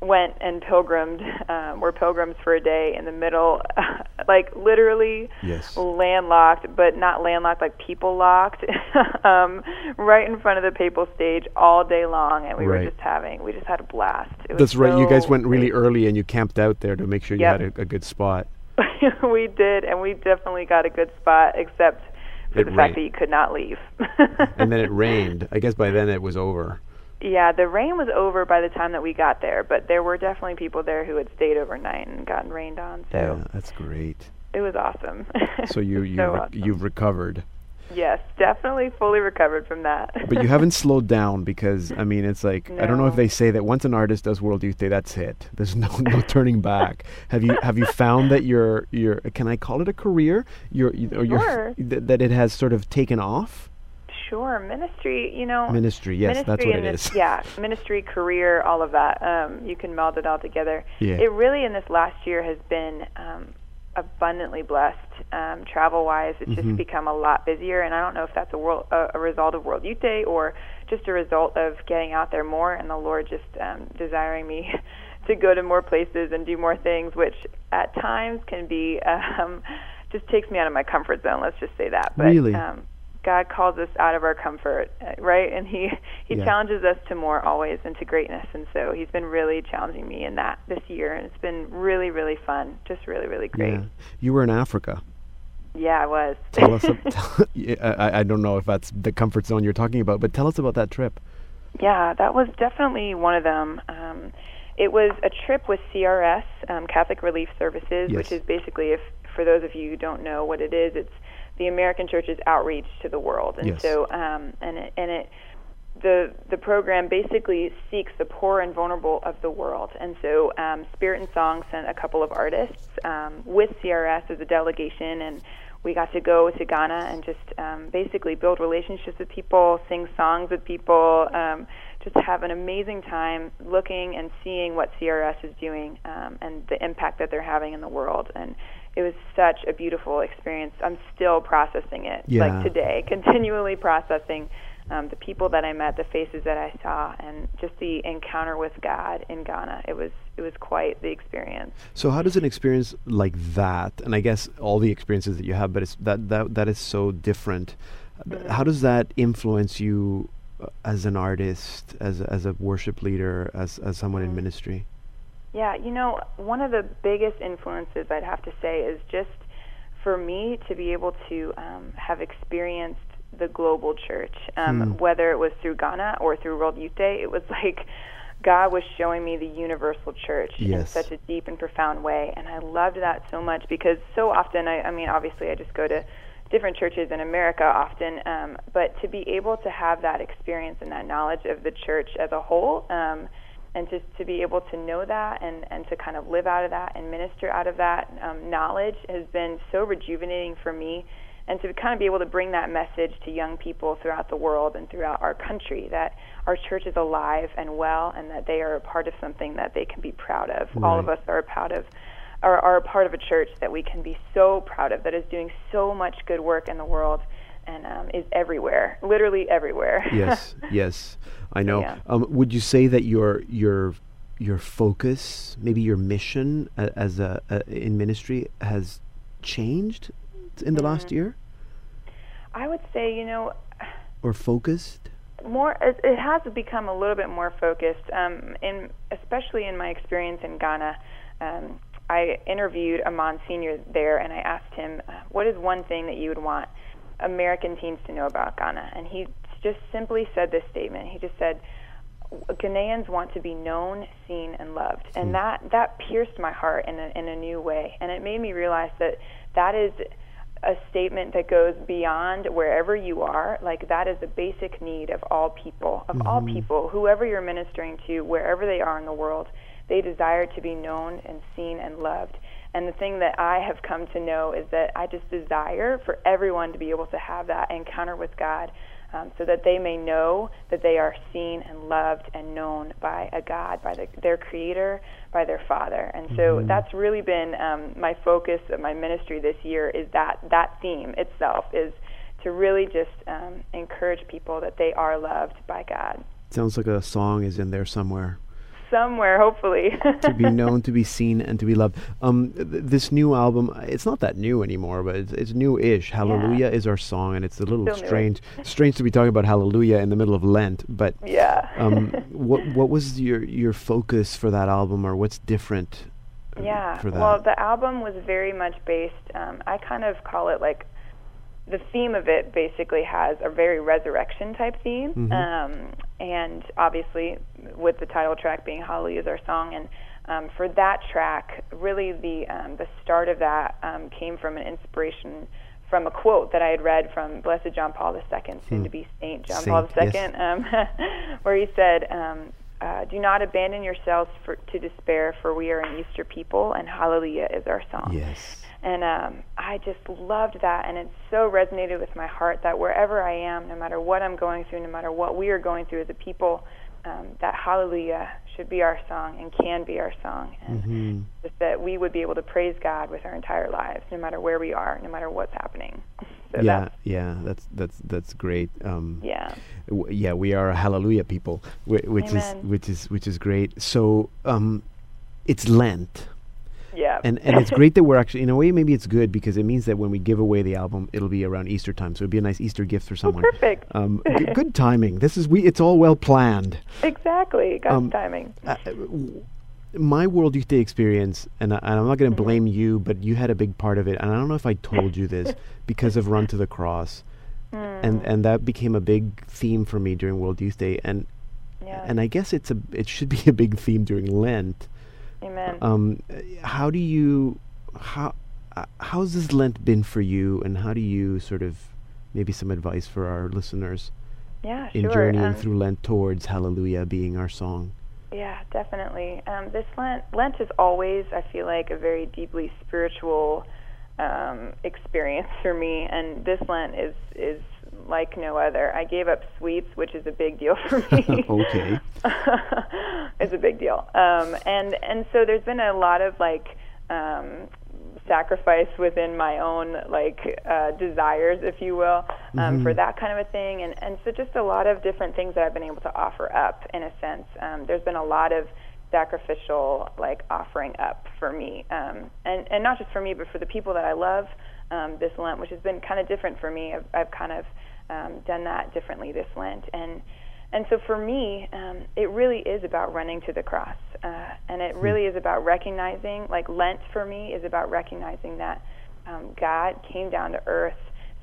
went and pilgrimed. Um, we're pilgrims for a day in the middle, like literally Yes. landlocked, but not landlocked, like people locked, um, right in front of the papal stage all day long, and we Right. were just having, we just had a blast. It was That's right. You guys went really early and you camped out there to make sure you had a, a good spot. we did, and we definitely got a good spot, except for It the rained. fact that you could not leave. and then it rained. I guess by then it was over. Yeah, the rain was over by the time that we got there, but there were definitely people there who had stayed overnight and gotten rained on. So yeah, that's great. it was awesome. So you you So re- awesome. you've recovered. yes, definitely fully recovered from that. but you haven't slowed down because I mean it's like I don't know if they say that once an artist does World Youth Day, that's it. There's no no turning back. Have you have you found that your your can I call it a career? Your you- or your th- that it has sort of taken off. Sure, ministry. You know, Ministry, yes, that's what it this, is. Yeah, ministry, career, all of that. Um, you can meld it all together. Yeah. It really in this last year has been um, abundantly blessed. Um, travel wise, it's Mhm. just become a lot busier, and I don't know if that's a world a, a result of World Youth Day or just a result of getting out there more and the Lord just um, desiring me to go to more places and do more things, which at times can be um, just takes me out of my comfort zone. Let's just say that. But Really? um, God calls us out of our comfort, uh, right? And He He Yeah. challenges us to more always and to greatness. And so He's been really challenging me in that this year, and it's been really, really fun. Just really, really great. Yeah. You were in Africa. Yeah, I was. Tell us. Yeah, I, I don't know if that's the comfort zone you're talking about, but tell us about that trip. Yeah, that was definitely one of them. Um, it was a trip with CRS, um, Catholic Relief Services, Yes. which is basically, if for those of you who don't know what it is, it's the American Church's outreach to the world, and Yes. so um, and it, and it the the program basically seeks the poor and vulnerable of the world. And so um, Spirit and Song sent a couple of artists um, with CRS as a delegation, and we got to go to Ghana and just um, basically build relationships with people, sing songs with people, um, just have an amazing time looking and seeing what CRS is doing um, and the impact that they're having in the world. And it was such a beautiful experience. I'm still processing it, Yeah. like today, continually processing um, the people that I met, the faces that I saw, and just the encounter with God in Ghana. It was it was quite the experience. So how does an experience like that, and I guess all the experiences that you have, but it's that that that is so different. Mm-hmm. How does that influence you uh, as an artist, as a, as a worship leader, as as someone Mm-hmm. in ministry? Yeah, you know, one of the biggest influences I'd have to say is just for me to be able to um, have experienced the global church, um, Hmm. whether it was through Ghana or through World Youth Day. It was like God was showing me the universal church in such a deep and profound way, and I loved that so much because so often, I, I mean, obviously, I just go to different churches in America often, um, but to be able to have that experience and that knowledge of the church as a whole, um, and just to be able to know that and, and to kind of live out of that and minister out of that um, knowledge has been so rejuvenating for me. And to kind of be able to bring that message to young people throughout the world and throughout our country that our church is alive and well and that they are a part of something that they can be proud of. All of us are proud of are, are a part of a church that we can be so proud of that is doing so much good work in the world and um, is everywhere, literally everywhere. yes, yes, I know. Yeah. Um, would you say that your your your focus, maybe your mission a, as a, a in ministry, has changed in the last Mm. year, I would say, you know, or focused? more it, has become a little bit more focused um in especially in my experience in Ghana um I interviewed a Monsignor there and I asked him uh, what is one thing that you would want American teens to know about Ghana. And he just simply said this statement. He just said Ghanaians want to be known, seen, and loved, and hmm. that that pierced my heart in a in a new way, and it made me realize that that is a statement that goes beyond wherever you are. Like that is a basic need of all people, of all mm-hmm. people, whoever you're ministering to, wherever they are in the world, they desire to be known and seen and loved. And the thing that I have come to know is that I just desire for everyone to be able to have that encounter with God um, so that they may know that they are seen and loved and known by a God, by the, their Creator, by their Father. And so that's really been um, my focus of my ministry this year is that that theme itself is to really just um, encourage people that they are loved by God. Sounds like a song is in there somewhere. Somewhere, hopefully. to be known, to be seen, and to be loved. Um, th- this new album, it's not that new anymore, but it's, it's new-ish. Hallelujah is our song, and it's a little Still strange, strange to be talking about Hallelujah in the middle of Lent. But yeah. um, what what was your your focus for that album, or what's different? uh, Yeah. for that? Well, the album was very much based. Um, I kind of call it like the theme of it basically has a very resurrection type theme, Mhm. um, and obviously with the title track being "Hallelujah" is our song, and um, for that track, really the um, the start of that um, came from an inspiration from a quote that I had read from Blessed John Paul II, soon to be Saint John Paul Hmm. II, yes. um, where he said, um, uh, "Do not abandon yourselves for, to despair, for we are an Easter people, and Hallelujah is our song." yes. And um, I just loved that, and it so resonated with my heart that wherever I am, no matter what I'm going through, no matter what we are going through as a people, um, that Hallelujah should be our song and can be our song, and hmm just that we would be able to praise God with our entire lives, no matter where we are, no matter what's happening. So yeah, that's, yeah, that's that's that's great. Um, yeah, w- yeah, we are a Hallelujah people, whi- which Amen. is which is which is great. So, um, it's Lent. yeah, and and it's great that we're actually in a way maybe it's good because it means that when we give away the album it'll be around Easter time so it'd be a nice Easter gift for Oh, someone. perfect. Um, g- good timing. This is we. It's all well planned. exactly. God's um, timing. Uh, w- my World Youth Day experience, and, I, and I'm not going to Mm-hmm. blame you, but you had a big part of it, and I don't know if I told you this because of Run to the Cross, Mm. and and that became a big theme for me during World Youth Day, and Yeah. and I guess it's a it should be a big theme during Lent. Amen. Um, how do you how uh, how's this Lent been for you, and how do you sort of maybe some advice for our listeners yeah, in sure. journeying Um, through Lent towards Hallelujah being our song? Yeah, definitely. Um, this Lent, Lent is always, I feel like, a very deeply spiritual um, experience for me, and this Lent is is like no other. I gave up sweets, which is a big deal for me. Okay. it's a big deal, um, and and so there's been a lot of like. Um, sacrifice within my own like uh, desires, if you will, um, Mhm. for that kind of a thing, and and so just a lot of different things that I've been able to offer up in a sense. Um, there's been a lot of sacrificial like offering up for me, um, and and not just for me, but for the people that I love um, this Lent, which has been kind of different for me. I've, I've kind of um, done that differently this Lent, and and so for me, um, it really is about running to the cross, uh, and it really is about recognizing, like Lent for me is about recognizing that um, God came down to earth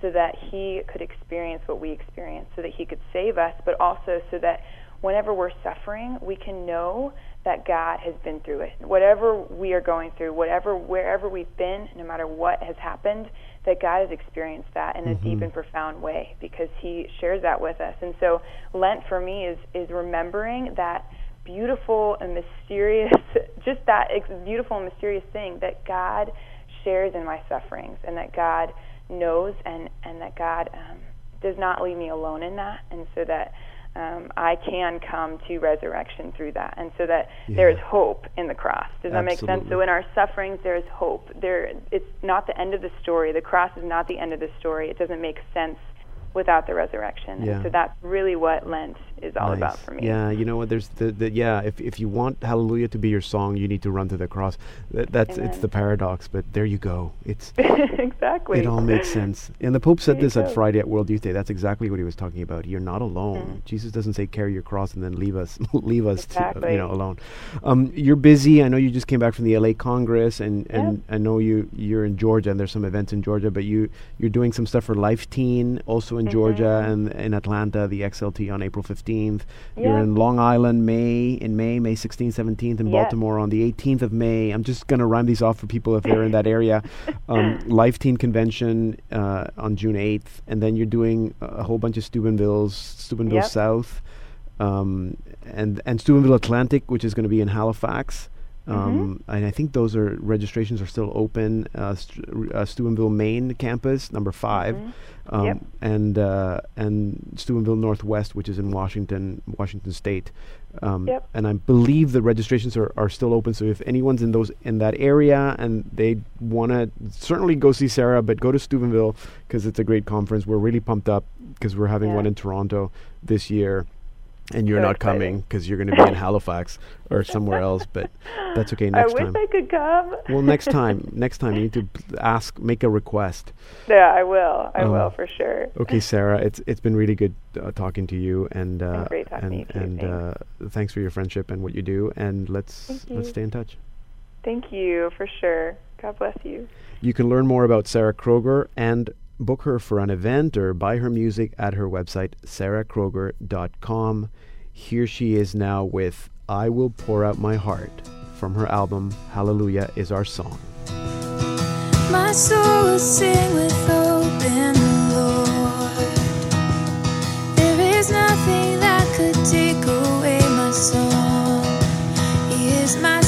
so that He could experience what we experience, so that He could save us, but also so that whenever we're suffering, we can know that God has been through it. Whatever we are going through, whatever wherever we've been, no matter what has happened, that God has experienced that in a Mm-hmm. deep and profound way because he shares that with us. And so Lent for me is is remembering that beautiful and mysterious just that ex- beautiful and mysterious thing that God shares in my sufferings and that God knows and and that God um, does not leave me alone in that and so that um, I can come to resurrection through that, and so that there is hope in the cross. Does that make sense? So in our sufferings, there is hope. There, it's not the end of the story. The cross is not the end of the story. It doesn't make sense without the resurrection. Yeah. And so that's really what Lent is all about for me. Yeah, you know what? There's the, the yeah. If if you want Hallelujah to be your song, you need to run to the cross. That, that's it's the paradox, but there you go. It's exactly. it all makes sense. And the Pope said There this at. Friday at World Youth Day. That's exactly what he was talking about. You're not alone. Mm-hmm. Jesus doesn't say carry your cross and then leave us leave us to, Exactly. you know alone. Um, you're busy. I know you just came back from the LA Congress, and, and I know you you're in Georgia, and there's some events in Georgia. But you you're doing some stuff for Life Teen, also in Georgia, Mm-hmm. and in Atlanta, the XLT on April 15th. You're in Long Island, May in May, May 16th, 17th, in Yes. Baltimore on the 18th of May. I'm just gonna rhyme these off for people if they're in that area. Um, Life Teen Convention uh, on June 8th, and then you're doing a a whole bunch of Steubenvilles, Steubenville Yep. South, um, and and Steubenville Atlantic, which is going to be in Halifax. Um, And I think those are registrations are still open. Uh, St- uh, Steubenville Main campus, number 5 um, Yep. and uh, and Steubenville Northwest, which is in Washington, Washington State. Um, Yep. And I believe the registrations are, are still open. So if anyone's in those in that area and they want to certainly go see Sarah, but go to Steubenville because it's a great conference. We're really pumped up because we're having Yeah. one in Toronto this year. And you're So not exciting. coming because you're going to be in Halifax or somewhere else, but that's okay. I Next wish time. I could come. well, next time, next time you need to ask, make a request. Yeah, I will. I Oh. will for sure. Okay, Sarah, it's it's been really good uh, talking to you, and uh, great talking and to you and uh, thanks for your friendship and what you do, and let's let's stay in touch. Thank you for sure. God bless you. You can learn more about Sarah Kroger and book her for an event or buy her music at her website sarahkroger.com. Here she is now with "I Will Pour Out My Heart" from her album "Hallelujah Is Our Song." My soul will sing with the Lord. There is nothing that could take away my song. He is my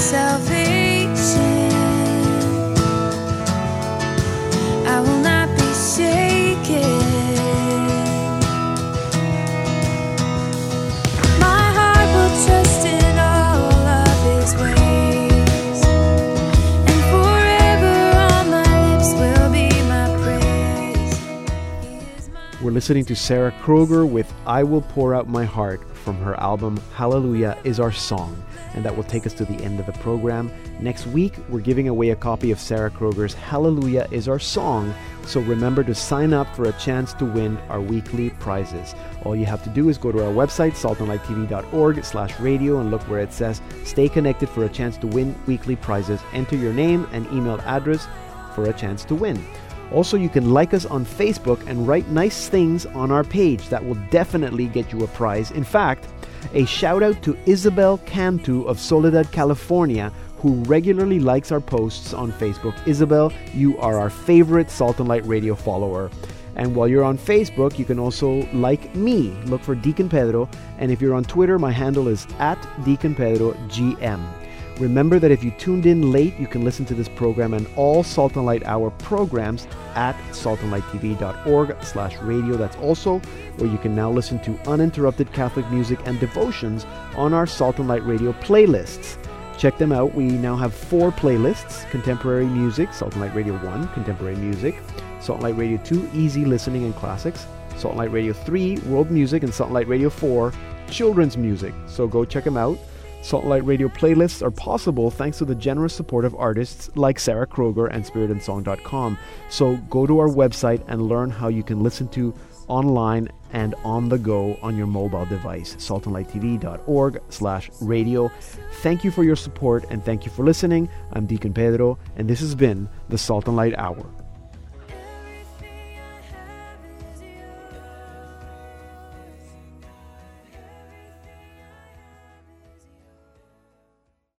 We're listening to Sarah Kroger with I Will Pour Out My Heart from her album Hallelujah is Our Song. And that will take us to the end of the program. Next week, we're giving away a copy of Sarah Kroger's Hallelujah is Our Song. So remember to sign up for a chance to win our weekly prizes. All you have to do is go to our website, saltandlighttv.org slash radio, and look where it says Stay Connected for a chance to win weekly prizes. Enter your name and email address for a chance to win. Also, you can like us on Facebook and write nice things on our page. That will definitely get you a prize. In fact, a shout out to Isabel Cantu of Soledad, California, who regularly likes our posts on Facebook. Isabel, you are our favorite Salt and Light Radio follower. And while you're on Facebook, you can also like me. Look for Deacon Pedro. And if you're on Twitter, my handle is at Deacon Pedro GM. Remember that if you tuned in late, you can listen to this program and all Salt and Light Hour programs at saltandlighttv.org slash radio. That's also where you can now listen to uninterrupted Catholic music and devotions on our Salt and Light Radio playlists. Check them out. We now have four playlists Contemporary Music, Salt and Light Radio 1, Contemporary Music, Salt and Light Radio 2, Easy Listening and Classics, Salt and Light Radio 3, World Music, and Salt and Light Radio 4, Children's Music. So go check them out. Salt Light Radio playlists are possible thanks to the generous support of artists like Sarah Kroger and SpiritandSong.com. So go to our website and learn how you can listen to online and on the go on your mobile device. saltandlighttv.org slash radio. Thank you for your support and thank you for listening. I'm Deacon Pedro, and this has been the Salt and Light Hour.